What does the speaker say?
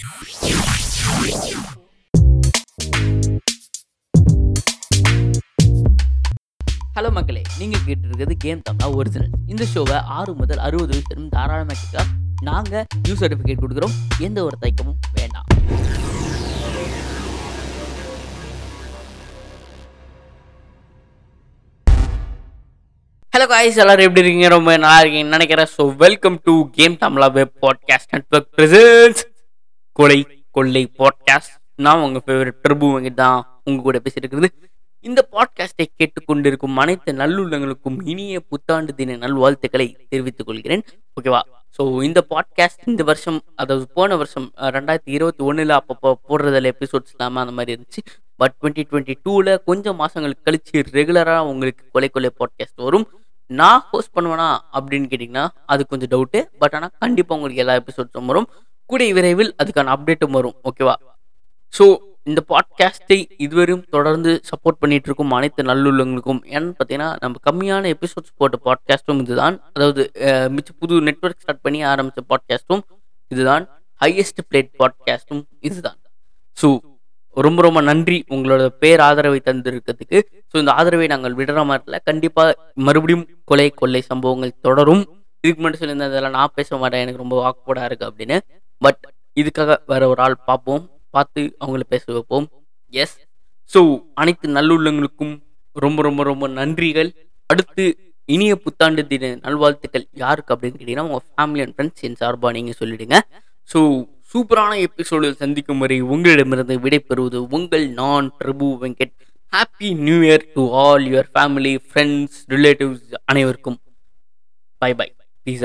Hello மக்களே. நீங்கள் கேட்டிருக்கிறது கேம் தமிழா ஒரிஜினல் இந்த ஷோவை ஆறு முதல் அறுபது வயசு தாராளமாக கேட்க நாங்கள் நியூ சர்டிஃபிகேட் கொடுக்குறோம். எந்த ஒரு தயக்கமும் வேண்டாம். ஹலோ காய்ஸ் எல்லாரும் எப்படி இருக்கீங்க? ரொம்ப நல்லா இருக்கீங்கன்னு நினைக்கிறேன். So welcome to game Tamizha web podcast network presents கொலை கொள்ளை பாட்காஸ்ட் நான் உங்கள் ஃபேவரட் பிரபு தான். உங்கள் கூட பேசிட்டு இருக்கிறது இந்த பாட்காஸ்டை கேட்டுக்கொண்டிருக்கும் அனைத்து நல்லுள்ளங்களுக்கும் இனிய புத்தாண்டு தின நல்வாழ்த்துக்களை தெரிவித்துக் கொள்கிறேன். ஓகேவா ஸோ இந்த பாட்காஸ்ட் இந்த வருஷம் அதாவது போன வருஷம் ரெண்டாயிரத்தி இருபத்தி ஒன்றில் அப்பப்போ போடுறதுல எபிசோட்ஸ் இல்லாமல் அந்த மாதிரி இருந்துச்சு. பட் டுவெண்ட்டி டுவெண்ட்டி டூவில் கொஞ்சம் மாதங்களுக்கு கழிச்சு ரெகுலராக உங்களுக்கு கொலை கொலை பாட்காஸ்ட் வரும். நான் ஹோஸ்ட் பண்ணுவேனா அப்படின்னு கேட்டிங்கன்னா அது கொஞ்சம் டவுட்டு பட் ஆனால் கண்டிப்பாக உங்களுக்கு எல்லா எபிசோட்ஸும் வரும். கூடிய விரைவில் அதுக்கான அப்டேட்டும் வரும் ஓகேவா ஸோ இந்த பாட்காஸ்ட்டை இதுவரையும் தொடர்ந்து சப்போர்ட் பண்ணிட்டு இருக்கும் அனைத்து நல்லுள்ளங்களுக்கும் ஏன்னு பார்த்தீங்கன்னா நம்ம கம்மியான எபிசோட்ஸ் போட்ட பாட்காஸ்ட்டும் இதுதான். அதாவது மிச்ச புது நெட்வொர்க் ஸ்டார்ட் பண்ணி ஆரம்பித்த பாட்காஸ்ட்டும் இதுதான். ஹையஸ்ட் பிளேட் பாட்காஸ்ட்டும் இதுதான். ஸோ ரொம்ப ரொம்ப நன்றி உங்களோட பேர் ஆதரவை தந்திருக்கிறதுக்கு. ஸோ இந்த ஆதரவை நாங்கள் விடுற மாதிரில கண்டிப்பாக மறுபடியும் கொலை கொள்ளை சம்பவங்கள் தொடரும். இதுக்கு முன்னாடி சொல்லியிருந்தேன் இதெல்லாம் நான் பேச மாட்டேன். எனக்கு ரொம்ப வாக்குப்படாக இருக்குது அப்படின்னு. பட் இதுக்காக வேற ஒரு ஆள் பார்ப்போம். பார்த்து அவங்கள பேச வைப்போம். எஸ் ஸோ அனைத்து நல்லுள்ளங்களுக்கும் ரொம்ப ரொம்ப ரொம்ப நன்றிகள். அடுத்து இனிய புத்தாண்டு தின நல்வாழ்த்துக்கள் யாருக்கு அப்படின்னு கேட்டீங்கன்னா உங்கள் ஃபேமிலி அண்ட் ஃப்ரெண்ட்ஸ் என் சார்பாக நீங்கள் சொல்லிடுங்க. ஸோ சூப்பரான எபிசோடில் சந்திக்கும் வரை உங்களிடமிருந்து விடைபெறுவது உங்கள் நான் Prabhu Venkat. Happy new year to all your family friends relatives அனைவருக்கும். Bye bye peace